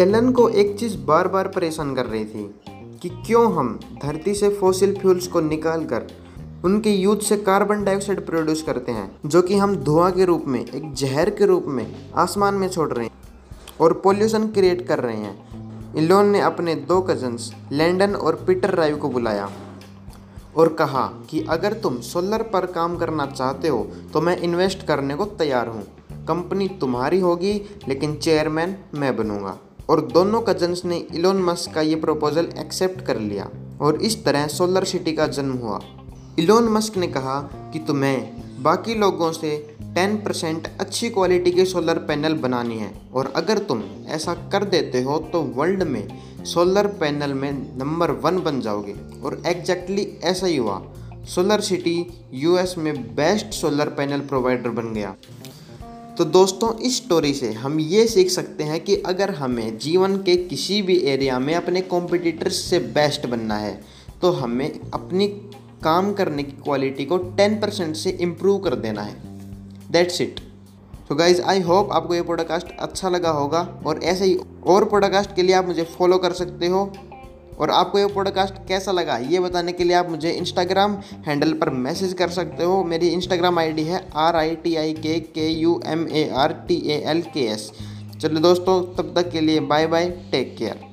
Elon को एक चीज़ बार बार परेशान कर रही थी कि क्यों हम धरती से फॉसिल फ्यूल्स को निकाल कर उनके यूथ से कार्बन डाइऑक्साइड प्रोड्यूस करते हैं, जो कि हम धुआँ के रूप में, एक जहर के रूप में आसमान में छोड़ रहे हैं और पोल्यूशन क्रिएट कर रहे हैं। इलोन ने अपने दो कजन्स लैंडन और पीटर राइव को बुलाया और कहा कि अगर तुम सोलर पर काम करना चाहते हो तो मैं इन्वेस्ट करने को तैयार हूँ। कंपनी तुम्हारी होगी, लेकिन चेयरमैन मैं बनूँगा। और दोनों कजन्स ने इलोन मस्क का ये प्रपोजल एक्सेप्ट कर लिया और इस तरह सोलर सिटी का जन्म हुआ। इलोन मस्क ने कहा कि तुम्हें बाकी लोगों से 10 परसेंट अच्छी क्वालिटी के सोलर पैनल बनानी है और अगर तुम ऐसा कर देते हो तो वर्ल्ड में सोलर पैनल में नंबर वन बन जाओगे और एग्जैक्टली ऐसा ही हुआ। सोलर सिटी यूएस में बेस्ट सोलर पैनल प्रोवाइडर बन गया। तो दोस्तों, इस स्टोरी से हम ये सीख सकते हैं कि अगर हमें जीवन के किसी भी एरिया में अपने कॉम्पिटिटर्स से बेस्ट बनना है तो हमें अपनी काम करने की क्वालिटी को 10 परसेंट से इम्प्रूव कर देना है। दैट्स इट तो गाइज़ आई होप आपको ये पॉडकास्ट अच्छा लगा होगा और ऐसे ही और पॉडकास्ट के लिए आप मुझे फॉलो कर सकते हो। और आपको ये पॉडकास्ट कैसा लगा, ये बताने के लिए आप मुझे इंस्टाग्राम हैंडल पर मैसेज कर सकते हो। मेरी इंस्टाग्राम आईडी है R I T I K K U M A R T A L K S चलो दोस्तों, तब तक के लिए बाय बाय टेक केयर